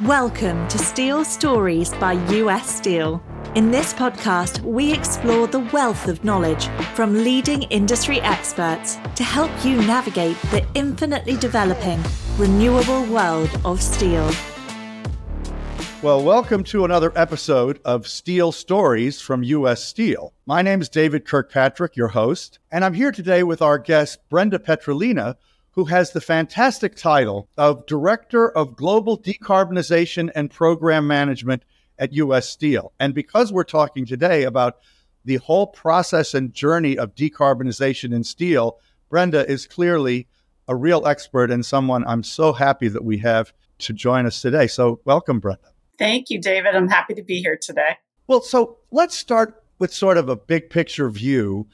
Welcome to Steel Stories by US Steel. In this podcast, we explore the wealth of knowledge from leading industry experts to help you navigate the infinitely developing, renewable world of steel. Well, welcome to another episode of Steel Stories from US Steel. My name is David Kirkpatrick, your host, and I'm here today with our guest, Brenda Petrilena, who has the fantastic title of Director of Global Decarbonization and Program Management at US Steel. And because we're talking today about the whole process and journey of decarbonization in steel, Brenda is clearly a real expert and someone I'm so happy that we have to join us today. So, welcome, Brenda. Thank you, David. I'm happy to be here today. Well, so let's start with sort of a big picture view.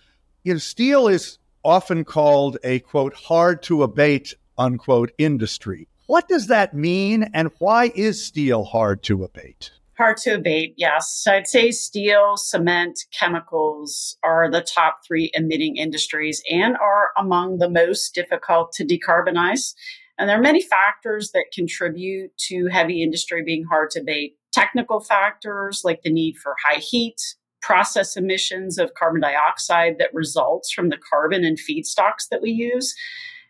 You know, steel is often called a quote, hard to abate, unquote, industry. What does that mean, and why is steel hard to abate? Hard to abate, yes. So I'd say steel, cement, chemicals are the top three emitting industries and are among the most difficult to decarbonize. And there are many factors that contribute to heavy industry being hard to abate. Technical factors like the need for high heat, process emissions of carbon dioxide that results from the carbon and feedstocks that we use.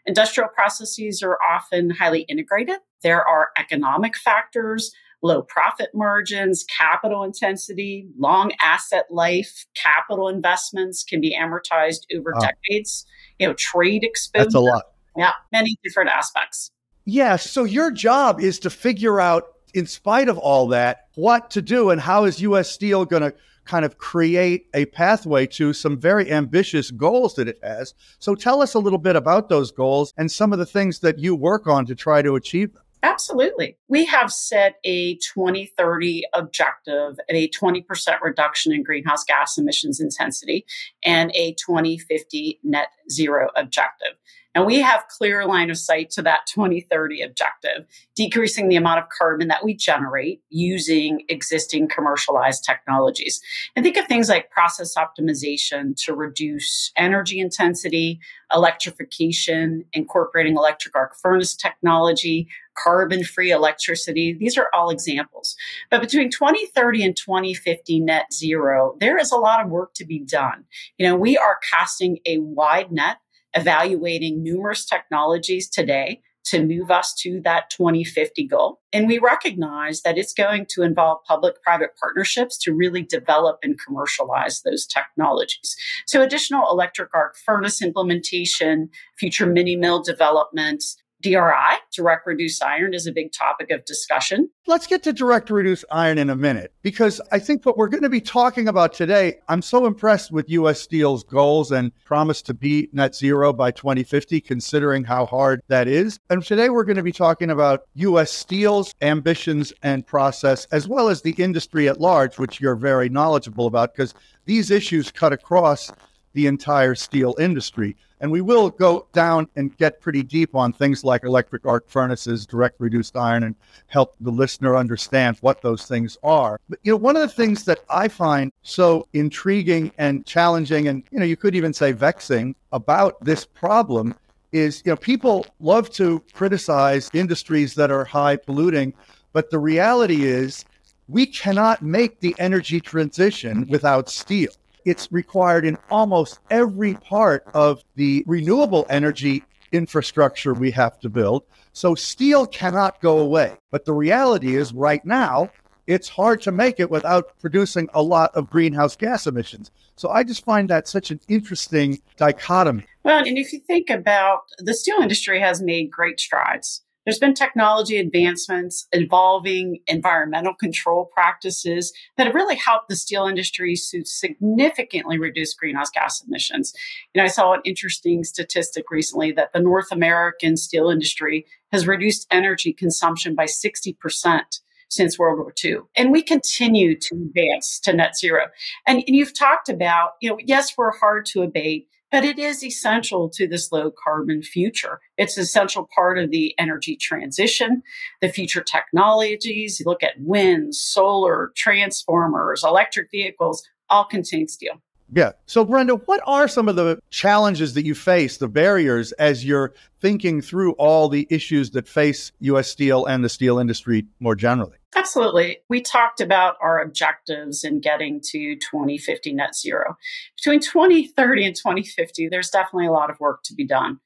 Industrial processes are often highly integrated. There are economic factors, low profit margins, capital intensity, long asset life, capital investments can be amortized over oh. decades, you know, trade exposure. That's a lot. Yeah, many different aspects. Yeah. So your job is to figure out, in spite of all that, what to do and how is US Steel going to kind of create a pathway to some very ambitious goals that it has. So tell us a little bit about those goals and some of the things that you work on to try to achieve them. Absolutely. We have set a 2030 objective at a 20% reduction in greenhouse gas emissions intensity and a 2050 net zero objective. And we have clear line of sight to that 2030 objective, decreasing the amount of carbon that we generate using existing commercialized technologies. And think of things like process optimization to reduce energy intensity, electrification, incorporating electric arc furnace technology, carbon free electricity. These are all examples. But between 2030 and 2050 net zero, there is a lot of work to be done. You know, we are casting a wide net evaluating numerous technologies today to move us to that 2050 goal. And we recognize that it's going to involve public private partnerships to really develop and commercialize those technologies. So additional electric arc furnace implementation, future mini mill development, DRI, direct reduced iron, is a big topic of discussion. Let's get to direct reduced iron in a minute, because I think what we're going to be talking about today, I'm so impressed with US Steel's goals and promise to be net zero by 2050, considering how hard that is. And today we're going to be talking about US Steel's ambitions and process, as well as the industry at large, which you're very knowledgeable about, because these issues cut across the entire steel industry. And we will go down and get pretty deep on things like electric arc furnaces, direct reduced iron, and help the listener understand what those things are. But, you know, one of the things that I find so intriguing and challenging, and, you know, you could even say vexing about this problem is, you know, people love to criticize industries that are high polluting, but the reality is we cannot make the energy transition without steel. It's required in almost every part of the renewable energy infrastructure we have to build. So steel cannot go away. But the reality is, right now, it's hard to make it without producing a lot of greenhouse gas emissions. So I just find that such an interesting dichotomy. Well, and if you think about the steel industry has made great strides there's been technology advancements involving environmental control practices that have really helped the steel industry to significantly reduce greenhouse gas emissions. And I saw an interesting statistic recently that the North American steel industry has reduced energy consumption by 60% since World War II. And we continue to advance to net zero. And, and you've talked about, you know, yes, we're hard to abate but it is essential to this low carbon future. It's an essential part of the energy transition, the future technologies. You look at wind, solar, transformers, electric vehicles, all contain steel. Yeah. So, Brenda, what are some of the challenges that you face, the barriers, as you're thinking through all the issues that face U.S. steel and the steel industry more generally? Absolutely. We talked about our objectives in getting to 2050 net zero. Between 2030 and 2050, there's definitely a lot of work to be done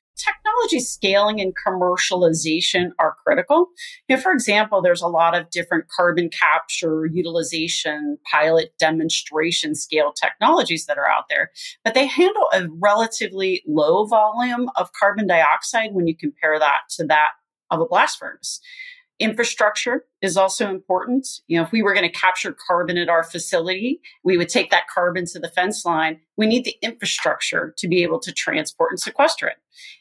technology scaling and commercialization are critical. You know, for example, there's a lot of different carbon capture, utilization, pilot demonstration scale technologies that are out there, but they handle a relatively low volume of carbon dioxide when you compare that to that of a blast furnace. Infrastructure is also important. You know, if we were going to capture carbon at our facility, we would take that carbon to the fence line. We need the infrastructure to be able to transport and sequester it.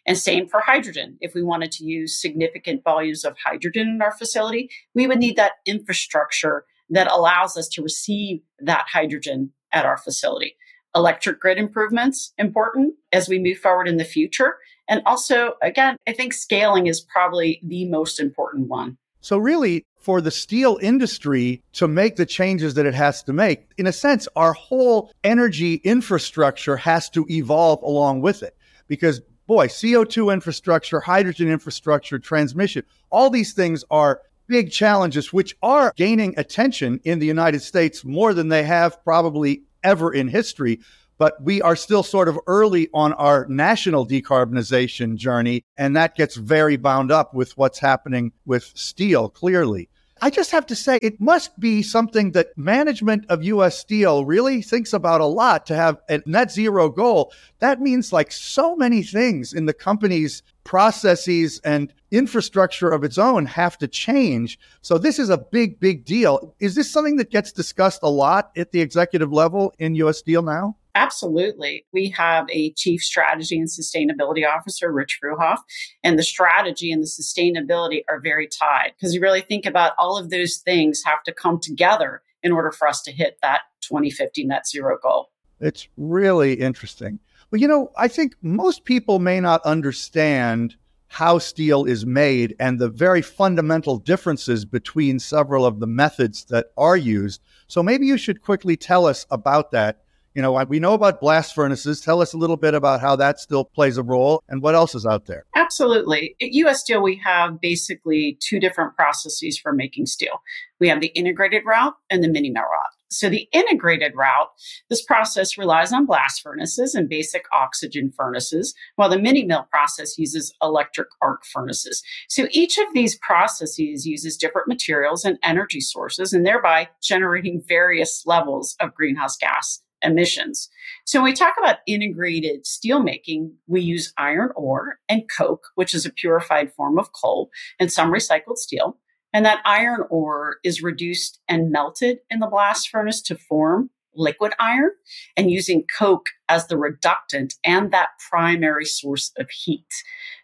And same for hydrogen. If we wanted to use significant volumes of hydrogen in our facility, we would need that infrastructure that allows us to receive that hydrogen at our facility. Electric grid improvements important as we move forward in the future. And also, again, I think scaling is probably the most important one. So, really, for the steel industry to make the changes that it has to make, in a sense, our whole energy infrastructure has to evolve along with it. Because, boy, CO2 infrastructure, hydrogen infrastructure, transmission, all these things are big challenges which are gaining attention in the United States more than they have probably ever in history but we are still sort of early on our national decarbonization journey. And that gets very bound up with what's happening with steel, clearly. I just have to say, it must be something that management of US Steel really thinks about a lot to have a net zero goal. That means like so many things in the company's processes and infrastructure of its own have to change. So this is a big, big deal. Is this something that gets discussed a lot at the executive level in US Steel now? Absolutely. We have a chief strategy and sustainability officer, Rich Fruehauf, and the strategy and the sustainability are very tied because you really think about all of those things have to come together in order for us to hit that 2050 net zero goal. It's really interesting. Well, you know, I think most people may not understand how steel is made and the very fundamental differences between several of the methods that are used. So maybe you should quickly tell us about that you know, we know about blast furnaces. Tell us a little bit about how that still plays a role and what else is out there. Absolutely. At US Steel, we have basically two different processes for making steel. We have the integrated route and the mini mill route. So the integrated route, this process relies on blast furnaces and basic oxygen furnaces, while the mini mill process uses electric arc furnaces. So each of these processes uses different materials and energy sources and thereby generating various levels of greenhouse gas emissions. So when we talk about integrated steelmaking, we use iron ore and coke, which is a purified form of coal, and some recycled steel. And that iron ore is reduced and melted in the blast furnace to form liquid iron and using coke as the reductant and that primary source of heat.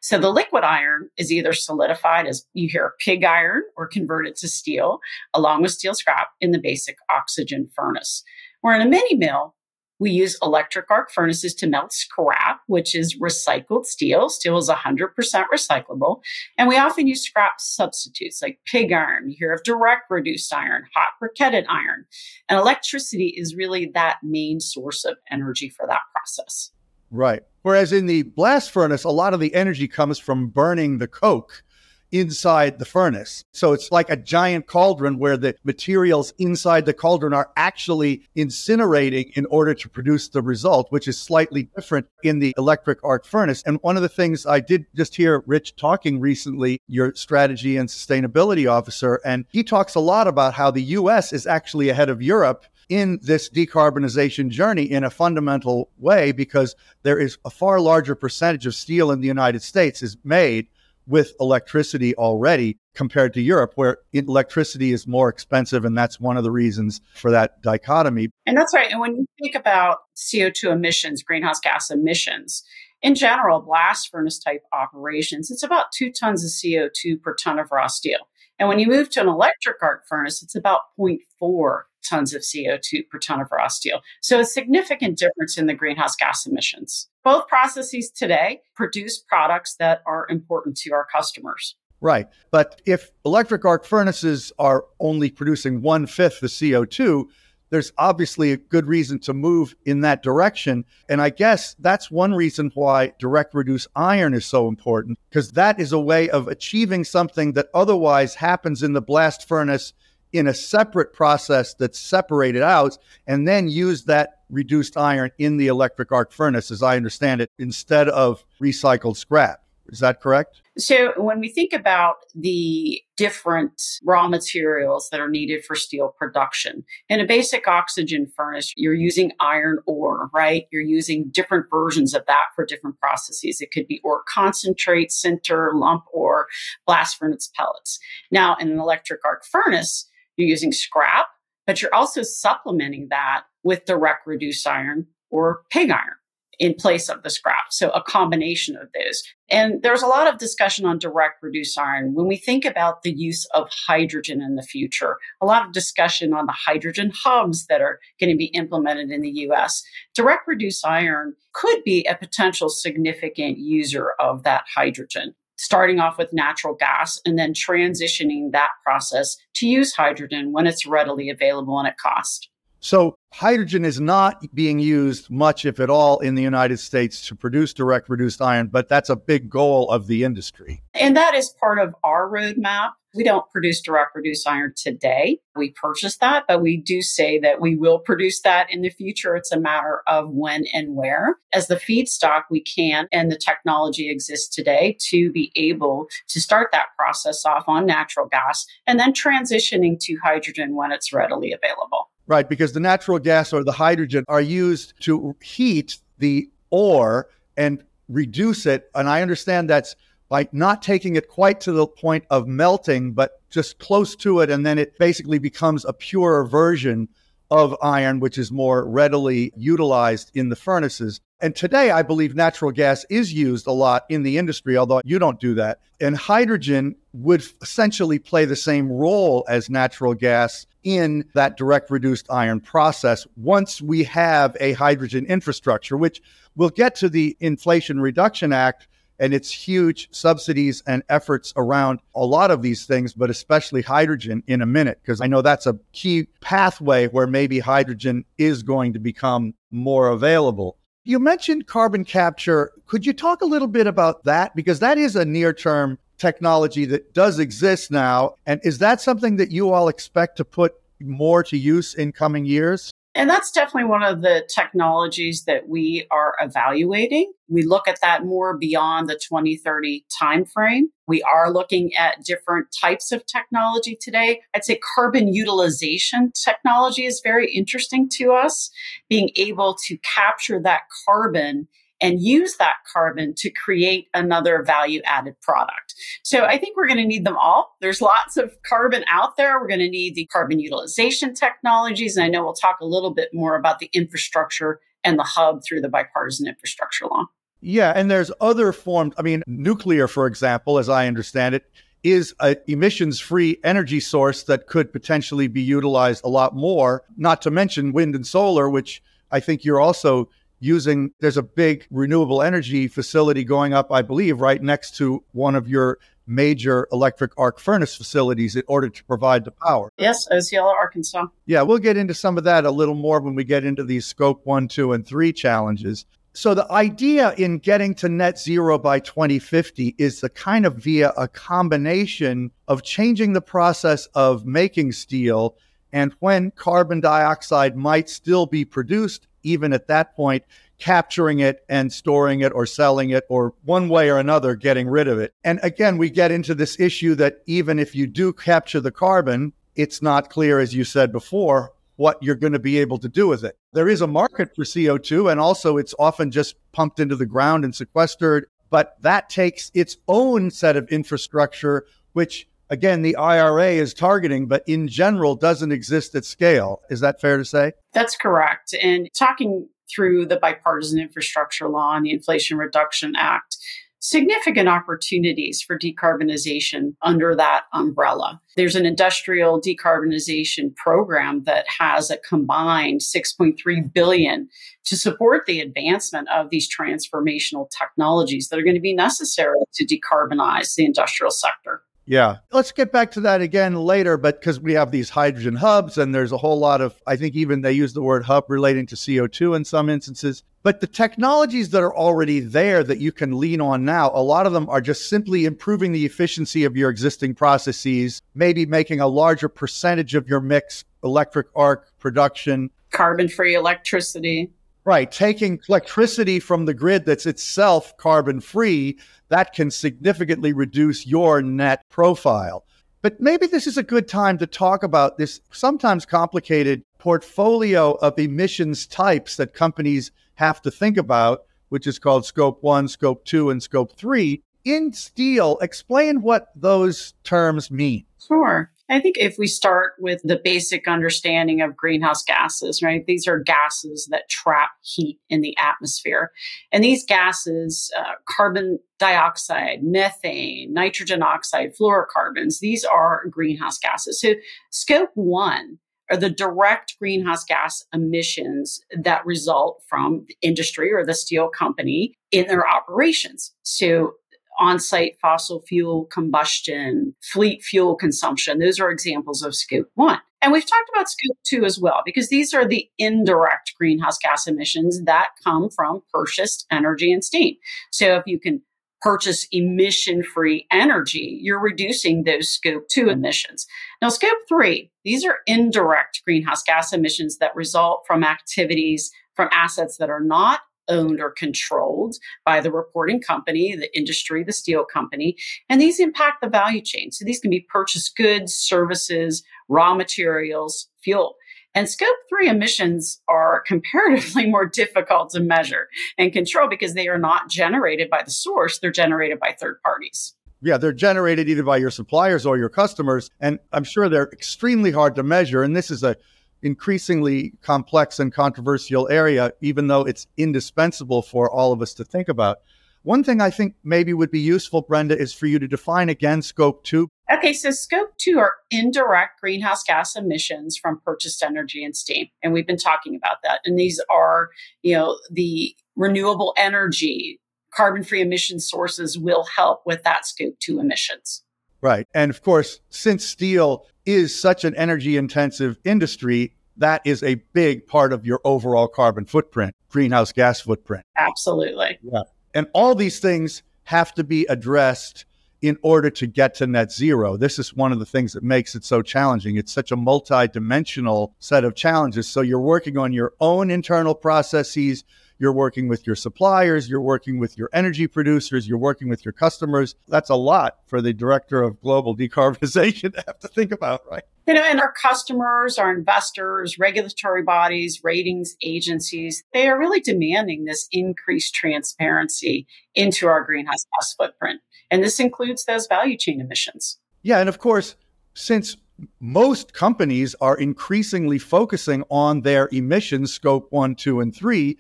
So the liquid iron is either solidified as you hear pig iron or converted to steel along with steel scrap in the basic oxygen furnace. Where in a mini mill, we use electric arc furnaces to melt scrap, which is recycled steel. Steel is 100% recyclable. And we often use scrap substitutes like pig iron. You hear of direct reduced iron, hot briquetted iron. And electricity is really that main source of energy for that process. Right. Whereas in the blast furnace, a lot of the energy comes from burning the coke inside the furnace. So it's like a giant cauldron where the materials inside the cauldron are actually incinerating in order to produce the result, which is slightly different in the electric arc furnace. And one of the things I did just hear Rich talking recently, your strategy and sustainability officer, and he talks a lot about how the US is actually ahead of Europe in this decarbonization journey in a fundamental way because there is a far larger percentage of steel in the United States is made with electricity already compared to Europe, where electricity is more expensive. And that's one of the reasons for that dichotomy. And that's right. And when you think about CO2 emissions, greenhouse gas emissions, in general, blast furnace type operations, it's about two tons of CO2 per ton of raw steel. And when you move to an electric arc furnace, it's about 0.4 tons of CO2 per ton of raw steel. So a significant difference in the greenhouse gas emissions. Both processes today produce products that are important to our customers. Right. But if electric arc furnaces are only producing one fifth the CO2, there's obviously a good reason to move in that direction. And I guess that's one reason why direct reduce iron is so important, because that is a way of achieving something that otherwise happens in the blast furnace in a separate process that's separated out, and then use that reduced iron in the electric arc furnace, as I understand it, instead of recycled scrap. Is that correct? So, when we think about the different raw materials that are needed for steel production, in a basic oxygen furnace, you're using iron ore, right? You're using different versions of that for different processes. It could be ore concentrate, sinter, lump ore, blast furnace pellets. Now, in an electric arc furnace, you're using scrap, but you're also supplementing that with direct reduced iron or pig iron in place of the scrap. So a combination of those. And there's a lot of discussion on direct reduced iron. When we think about the use of hydrogen in the future, a lot of discussion on the hydrogen hubs that are going to be implemented in the US. Direct reduced iron could be a potential significant user of that hydrogen starting off with natural gas and then transitioning that process to use hydrogen when it's readily available and at cost. So, hydrogen is not being used much, if at all, in the United States to produce direct reduced iron, but that's a big goal of the industry. And that is part of our roadmap. We don't produce direct reduced iron today. We purchase that, but we do say that we will produce that in the future. It's a matter of when and where. As the feedstock, we can, and the technology exists today to be able to start that process off on natural gas and then transitioning to hydrogen when it's readily available. Right, because the natural gas or the hydrogen are used to heat the ore and reduce it. And I understand that's by not taking it quite to the point of melting, but just close to it. And then it basically becomes a purer version of iron, which is more readily utilized in the furnaces. And today, I believe natural gas is used a lot in the industry, although you don't do that. And hydrogen would essentially play the same role as natural gas in that direct reduced iron process once we have a hydrogen infrastructure, which we'll get to the Inflation Reduction Act and its huge subsidies and efforts around a lot of these things, but especially hydrogen in a minute, because I know that's a key pathway where maybe hydrogen is going to become more available. You mentioned carbon capture. Could you talk a little bit about that? Because that is a near term technology that does exist now. And is that something that you all expect to put more to use in coming years? And that's definitely one of the technologies that we are evaluating. We look at that more beyond the 2030 timeframe. We are looking at different types of technology today. I'd say carbon utilization technology is very interesting to us, being able to capture that carbon and use that carbon to create another value added product. So I think we're going to need them all. There's lots of carbon out there. We're going to need the carbon utilization technologies. And I know we'll talk a little bit more about the infrastructure and the hub through the bipartisan infrastructure law. Yeah, and there's other forms. I mean, nuclear, for example, as I understand it, is a emissions free energy source that could potentially be utilized a lot more, not to mention wind and solar, which I think you're also using there's a big renewable energy facility going up i believe right next to one of your major electric arc furnace facilities in order to provide the power. Yes osceola arkansas. Yeah we'll get into some of that a little more when we get into these scope one two and three challenges. So the idea in getting to net zero by 2050 is the kind of via a combination of changing the process of making steel and when carbon dioxide might still be produced even at that point, capturing it and storing it or selling it or one way or another getting rid of it. And again, we get into this issue that even if you do capture the carbon, it's not clear, as you said before, what you're going to be able to do with it. There is a market for CO2, and also it's often just pumped into the ground and sequestered, but that takes its own set of infrastructure, which again, the IRA is targeting, but in general doesn't exist at scale. Is that fair to say? That's correct. And talking through the bipartisan infrastructure law and the Inflation Reduction Act, significant opportunities for decarbonization under that umbrella. There's an industrial decarbonization program that has a combined 6.3 billion to support the advancement of these transformational technologies that are going to be necessary to decarbonize the industrial sector. Yeah. Let's get back to that again later, but because we have these hydrogen hubs and there's a whole lot of, I think even they use the word hub relating to CO2 in some instances. But the technologies that are already there that you can lean on now, a lot of them are just simply improving the efficiency of your existing processes, maybe making a larger percentage of your mix electric arc production, carbon free electricity. Right. Taking electricity from the grid that's itself carbon free, that can significantly reduce your net profile. But maybe this is a good time to talk about this sometimes complicated portfolio of emissions types that companies have to think about, which is called scope one, scope two, and scope three. In steel, explain what those terms mean. Sure. I think if we start with the basic understanding of greenhouse gases, right? These are gases that trap heat in the atmosphere. And these gases, uh, carbon dioxide, methane, nitrogen oxide, fluorocarbons, these are greenhouse gases. So scope one are the direct greenhouse gas emissions that result from the industry or the steel company in their operations. So on site fossil fuel combustion, fleet fuel consumption. Those are examples of scope one. And we've talked about scope two as well, because these are the indirect greenhouse gas emissions that come from purchased energy and steam. So if you can purchase emission free energy, you're reducing those scope two emissions. Now, scope three, these are indirect greenhouse gas emissions that result from activities from assets that are not owned or controlled by the reporting company, the industry, the steel company, and these impact the value chain. So these can be purchased goods, services, raw materials, fuel. And scope three emissions are comparatively more difficult to measure and control because they are not generated by the source, they're generated by third parties. Yeah, they're generated either by your suppliers or your customers. And I'm sure they're extremely hard to measure. And this is a increasingly complex and controversial area, even though it's indispensable for all of us to think about. One thing I think maybe would be useful, Brenda, is for you to define again scope two. Okay, so scope two are indirect greenhouse gas emissions from purchased energy and steam. And we've been talking about that. And these are, you know, the renewable energy, carbon free emission sources will help with that scope two emissions. Right. And of course, since steel is such an energy intensive industry, that is a big part of your overall carbon footprint, greenhouse gas footprint. Absolutely. Yeah. And all these things have to be addressed in order to get to net zero. This is one of the things that makes it so challenging. It's such a multi-dimensional set of challenges. So you're working on your own internal processes, you're working with your suppliers, you're working with your energy producers, you're working with your customers. That's a lot for the director of global decarbonization to have to think about, right? You know, and our customers, our investors, regulatory bodies, ratings agencies, they are really demanding this increased transparency into our greenhouse gas footprint. And this includes those value chain emissions. Yeah. And of course, since most companies are increasingly focusing on their emissions, scope one, two, and three,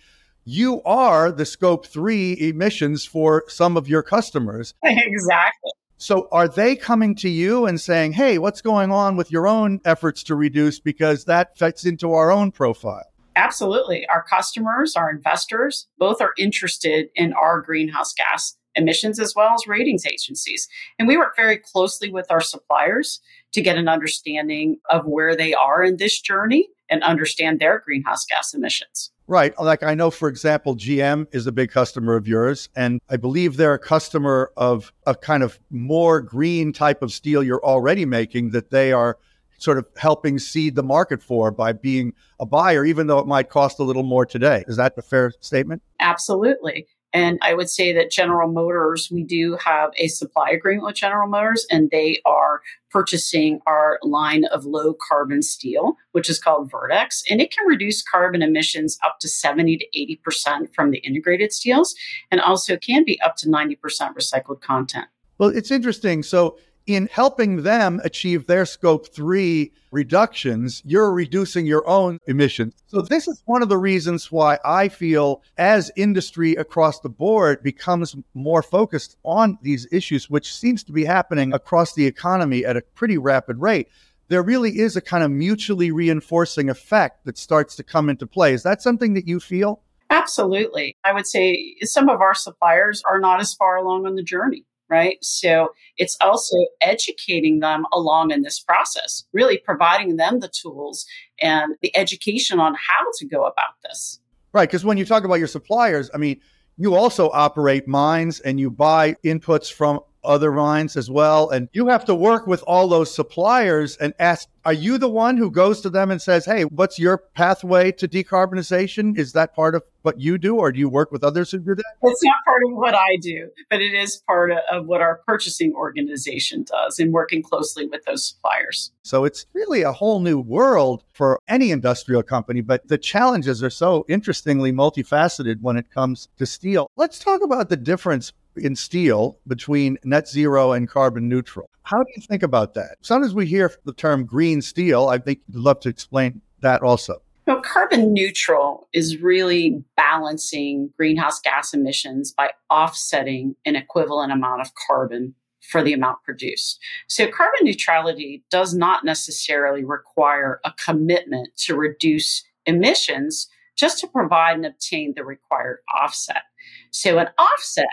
you are the scope three emissions for some of your customers. Exactly. So are they coming to you and saying, hey, what's going on with your own efforts to reduce? Because that fits into our own profile. Absolutely. Our customers, our investors, both are interested in our greenhouse gas emissions as well as ratings agencies. And we work very closely with our suppliers to get an understanding of where they are in this journey and understand their greenhouse gas emissions. Right. Like I know, for example, GM is a big customer of yours, and I believe they're a customer of a kind of more green type of steel you're already making that they are sort of helping seed the market for by being a buyer, even though it might cost a little more today. Is that a fair statement? Absolutely. And I would say that General Motors, we do have a supply agreement with General Motors, and they are purchasing our line of low carbon steel, which is called Verdex. And it can reduce carbon emissions up to 70 to 80% from the integrated steels, and also can be up to 90% recycled content. Well, it's interesting. So in helping them achieve their scope three reductions, you're reducing your own emissions. So, this is one of the reasons why I feel as industry across the board becomes more focused on these issues, which seems to be happening across the economy at a pretty rapid rate. There really is a kind of mutually reinforcing effect that starts to come into play. Is that something that you feel? Absolutely. I would say some of our suppliers are not as far along on the journey right? So it's also educating them along in this process, really providing them the tools and the education on how to go about this. Right. Because when you talk about your suppliers, I mean, you also operate mines and you buy inputs from other mines as well. And you have to work with all those suppliers and ask, are you the one who goes to them and says, hey, what's your pathway to decarbonization? Is that part of what you do, or do you work with others who do that? It's not part of what I do, but it is part of what our purchasing organization does in working closely with those suppliers. So it's really a whole new world for any industrial company, but the challenges are so interestingly multifaceted when it comes to steel. Let's talk about the difference in steel between net zero and carbon neutral. How do you think about that? Sometimes we hear the term green steel. I think you'd love to explain that also. Well, carbon neutral is really balancing greenhouse gas emissions by offsetting an equivalent amount of carbon for the amount produced. So, carbon neutrality does not necessarily require a commitment to reduce emissions just to provide and obtain the required offset. So, an offset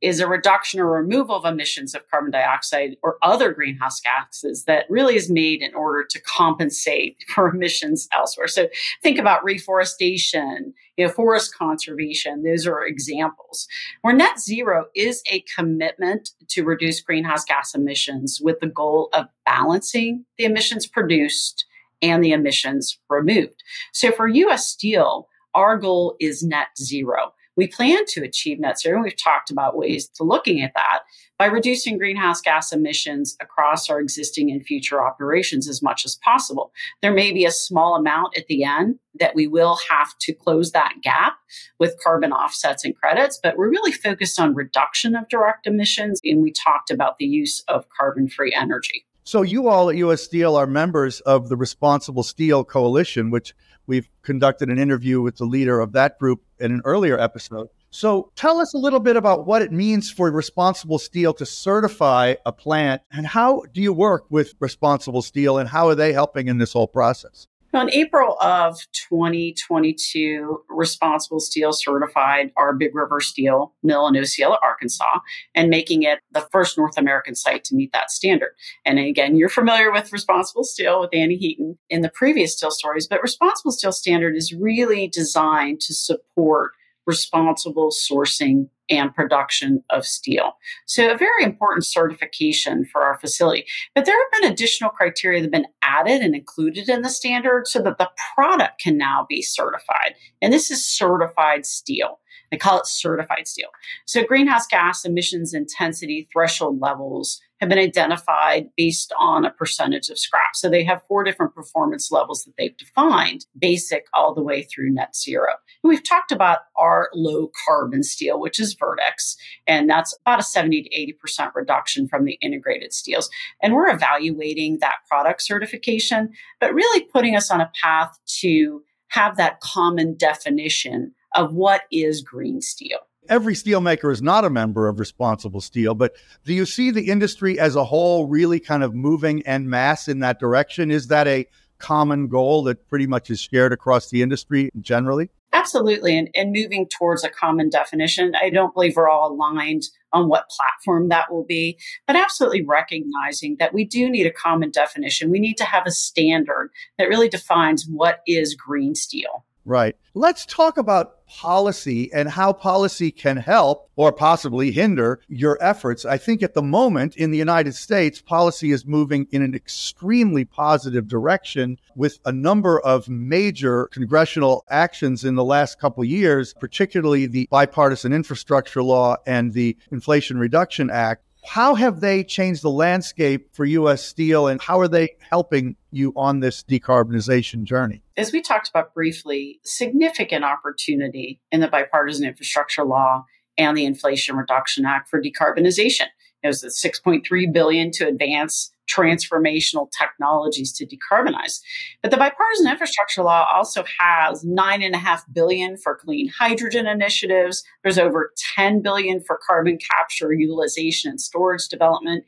is a reduction or removal of emissions of carbon dioxide or other greenhouse gases that really is made in order to compensate for emissions elsewhere. So think about reforestation, you know, forest conservation. Those are examples. Where net zero is a commitment to reduce greenhouse gas emissions with the goal of balancing the emissions produced and the emissions removed. So for US Steel, our goal is net zero. We plan to achieve net zero, we've talked about ways to looking at that by reducing greenhouse gas emissions across our existing and future operations as much as possible. There may be a small amount at the end that we will have to close that gap with carbon offsets and credits, but we're really focused on reduction of direct emissions, and we talked about the use of carbon free energy. So, you all at US Steel are members of the Responsible Steel Coalition, which we've conducted an interview with the leader of that group in an earlier episode. So, tell us a little bit about what it means for Responsible Steel to certify a plant and how do you work with Responsible Steel and how are they helping in this whole process? In April of 2022, Responsible Steel certified our Big River Steel mill in Osceola, Arkansas, and making it the first North American site to meet that standard. And again, you're familiar with Responsible Steel with Annie Heaton in the previous steel stories, but Responsible Steel standard is really designed to support responsible sourcing and production of steel. So, a very important certification for our facility. But there have been additional criteria that have been added and included in the standard so that the product can now be certified. And this is certified steel. They call it certified steel. So, greenhouse gas emissions intensity threshold levels have been identified based on a percentage of scrap. So, they have four different performance levels that they've defined, basic all the way through net zero. And we've talked about our low carbon steel, which is Verdex, and that's about a 70 to 80% reduction from the integrated steels. And we're evaluating that product certification, but really putting us on a path to have that common definition of what is green steel. Every steelmaker is not a member of Responsible Steel, but do you see the industry as a whole really kind of moving en masse in that direction? Is that a common goal that pretty much is shared across the industry generally? Absolutely. And, and moving towards a common definition. I don't believe we're all aligned on what platform that will be, but absolutely recognizing that we do need a common definition. We need to have a standard that really defines what is green steel. Right. Let's talk about policy and how policy can help or possibly hinder your efforts. I think at the moment in the United States, policy is moving in an extremely positive direction with a number of major congressional actions in the last couple years, particularly the bipartisan infrastructure law and the Inflation Reduction Act how have they changed the landscape for U.S. Steel and how are they helping you on this decarbonization journey? As we talked about briefly, significant opportunity in the bipartisan infrastructure law and the Inflation Reduction Act for decarbonization. It was the 6.3 billion to advance transformational technologies to decarbonize. But the bipartisan infrastructure law also has nine and a half billion for clean hydrogen initiatives. There's over 10 billion for carbon capture, utilization, and storage development.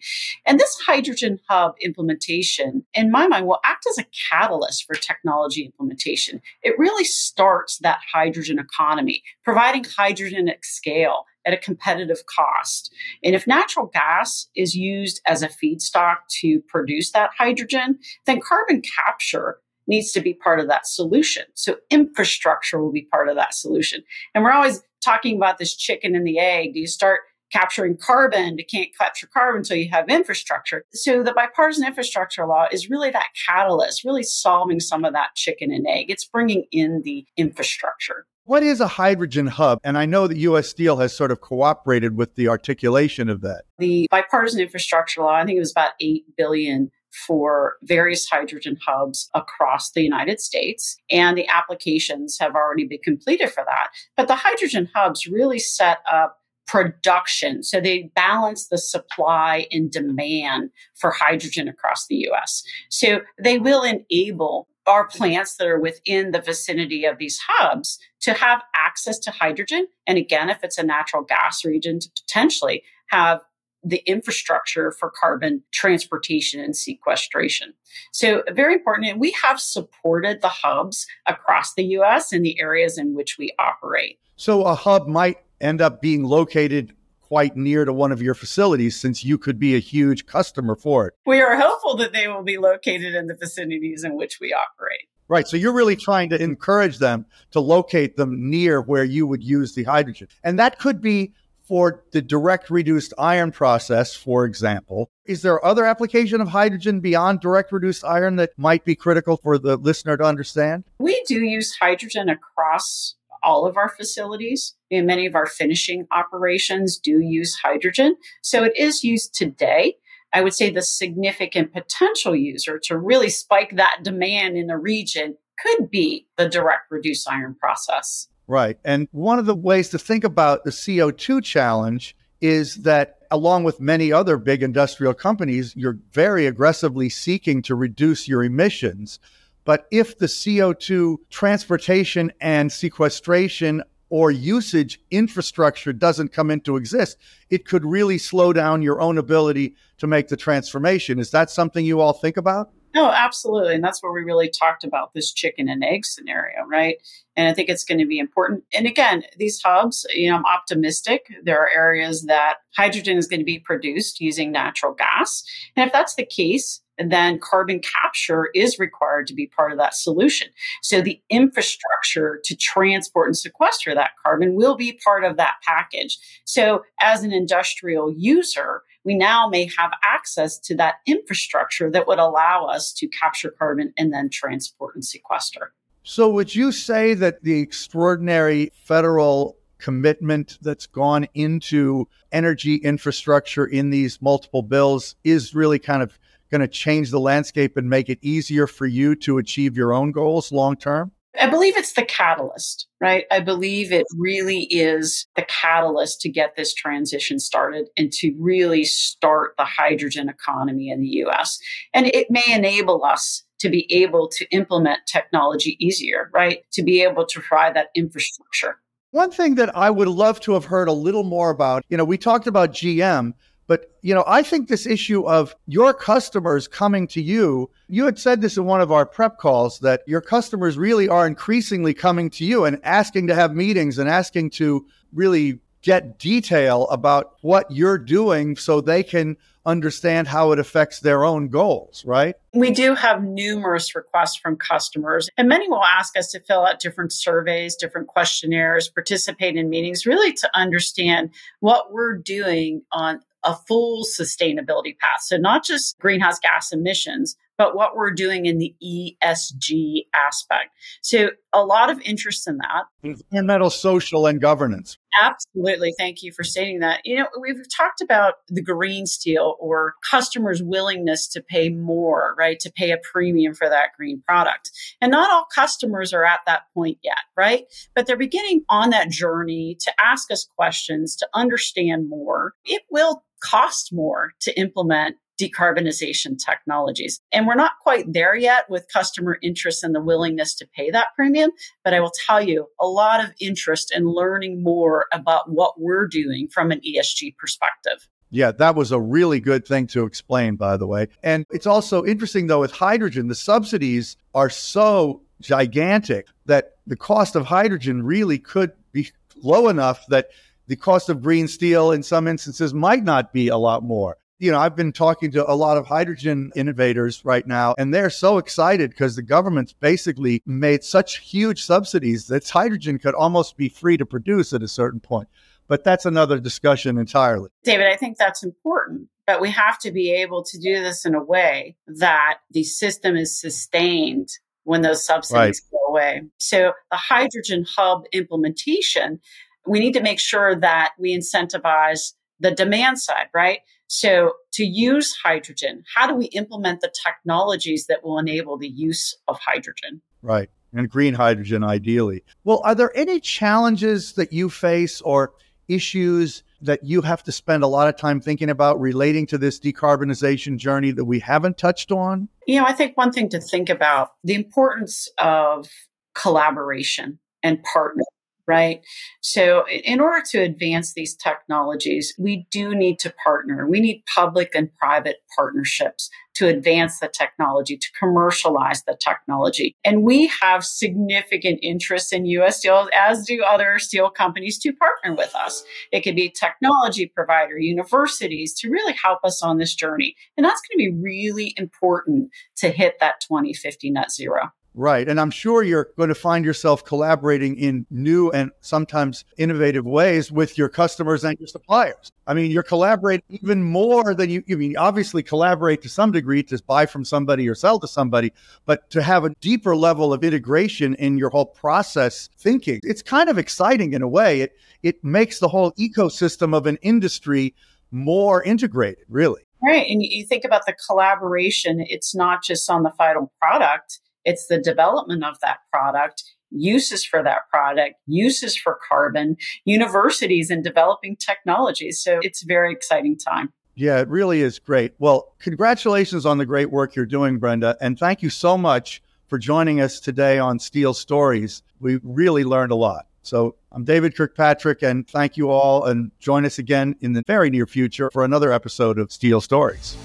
And this hydrogen hub implementation, in my mind, will act as a catalyst for technology implementation. It really starts that hydrogen economy, providing hydrogen at scale at a competitive cost. And if natural gas is used as a feedstock to produce that hydrogen, then carbon capture needs to be part of that solution. So infrastructure will be part of that solution. And we're always talking about this chicken and the egg. Do you start capturing carbon? You can't capture carbon until you have infrastructure. So the bipartisan infrastructure law is really that catalyst, really solving some of that chicken and egg. It's bringing in the infrastructure. What is a hydrogen hub? And I know that US Steel has sort of cooperated with the articulation of that. The bipartisan infrastructure law, I think it was about 8 billion for various hydrogen hubs across the United States. And the applications have already been completed for that. But the hydrogen hubs really set up production. So they balance the supply and demand for hydrogen across the US. So they will enable our plants that are within the vicinity of these hubs to have access to hydrogen. And again, if it's a natural gas region, to potentially have the infrastructure for carbon transportation and sequestration. So, very important. And we have supported the hubs across the US in the areas in which we operate. So, a hub might end up being located quite near to one of your facilities since you could be a huge customer for it. We are hopeful that they will be located in the vicinities in which we operate. Right. So you're really trying to encourage them to locate them near where you would use the hydrogen. And that could be for the direct reduced iron process, for example. Is there other application of hydrogen beyond direct reduced iron that might be critical for the listener to understand? We do use hydrogen across all of our facilities. And many of our finishing operations do use hydrogen. So it is used today. I would say the significant potential user to really spike that demand in the region could be the direct reduced iron process. Right. And one of the ways to think about the CO2 challenge is that, along with many other big industrial companies, you're very aggressively seeking to reduce your emissions. But if the CO2 transportation and sequestration or usage infrastructure doesn't come into exist, it could really slow down your own ability to make the transformation. Is that something you all think about? No, absolutely. And that's where we really talked about this chicken and egg scenario, right? And I think it's going to be important. And again, these hubs, you know, I'm optimistic. There are areas that hydrogen is going to be produced using natural gas. And if that's the case, then carbon capture is required to be part of that solution. So the infrastructure to transport and sequester that carbon will be part of that package. So as an industrial user, we now may have access to that infrastructure that would allow us to capture carbon and then transport and sequester. So, would you say that the extraordinary federal commitment that's gone into energy infrastructure in these multiple bills is really kind of going to change the landscape and make it easier for you to achieve your own goals long term? I believe it's the catalyst, right? I believe it really is the catalyst to get this transition started and to really start the hydrogen economy in the US. And it may enable us to be able to implement technology easier, right? To be able to provide that infrastructure. One thing that I would love to have heard a little more about, you know, we talked about GM, but, you know, I think this issue of your customers coming to you, you had said this in one of our prep calls that your customers really are increasingly coming to you and asking to have meetings and asking to really get detail about what you're doing so they can understand how it affects their own goals, right? We do have numerous requests from customers, and many will ask us to fill out different surveys, different questionnaires, participate in meetings, really to understand what we're doing on a full sustainability path. So, not just greenhouse gas emissions, but what we're doing in the ESG aspect. So, a lot of interest in that. Environmental, social, and governance. Absolutely. Thank you for stating that. You know, we've talked about the green steel or customers' willingness to pay more, right? To pay a premium for that green product. And not all customers are at that point yet, right? But they're beginning on that journey to ask us questions, to understand more. It will cost more to implement decarbonization technologies. And we're not quite there yet with customer interest and the willingness to pay that premium. But I will tell you a lot of interest in learning more about what we're doing from an ESG perspective. Yeah, that was a really good thing to explain, by the way. And it's also interesting, though, with hydrogen, the subsidies are so gigantic that the cost of hydrogen really could be low enough that the cost of green steel in some instances might not be a lot more. You know, I've been talking to a lot of hydrogen innovators right now, and they're so excited because the government's basically made such huge subsidies that hydrogen could almost be free to produce at a certain point. But that's another discussion entirely. David, I think that's important. But we have to be able to do this in a way that the system is sustained when those subsidies right. go away. So the hydrogen hub implementation, we need to make sure that we incentivize the demand side, right? So to use hydrogen, how do we implement the technologies that will enable the use of hydrogen? Right. And green hydrogen, ideally. Well, are there any challenges that you face or issues that you have to spend a lot of time thinking about relating to this decarbonization journey that we haven't touched on? You know, I think one thing to think about the importance of collaboration and partnering right? So, in order to advance these technologies, we do need to partner. We need public and private partnerships to advance the technology, to commercialize the technology. And we have significant interest in US Steel, as do other steel companies, to partner with us. It could be technology provider, universities to really help us on this journey. And that's going to be really important to hit that 2050 net zero. Right. And I'm sure you're going to find yourself collaborating in new and sometimes innovative ways with your customers and your suppliers. I mean, you're collaborating even more than you, I mean, obviously collaborate to some degree to buy from somebody or sell to somebody, but to have a deeper level of integration in your whole process thinking. It's kind of exciting in a way. It, it makes the whole ecosystem of an industry more integrated, really. Right. And you think about the collaboration, it's not just on the final product it's the development of that product, uses for that product, uses for carbon, universities and developing technologies. So it's a very exciting time. Yeah, it really is great. Well, congratulations on the great work you're doing, Brenda. And thank you so much for joining us today on Steel Stories. We really learned a lot. So I'm David Kirkpatrick, and thank you all. And join us again in the very near future for another episode of Steel Stories.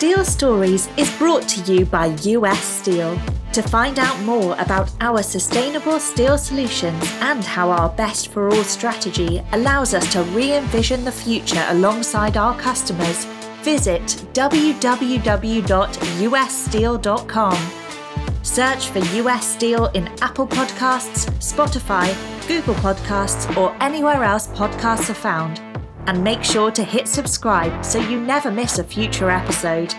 Steel Stories is brought to you by US Steel. To find out more about our sustainable steel solutions and how our best for all strategy allows us to re envision the future alongside our customers, visit www.ussteel.com. Search for US Steel in Apple Podcasts, Spotify, Google Podcasts, or anywhere else podcasts are found and make sure to hit subscribe so you never miss a future episode.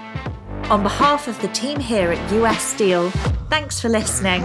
On behalf of the team here at US Steel, thanks for listening.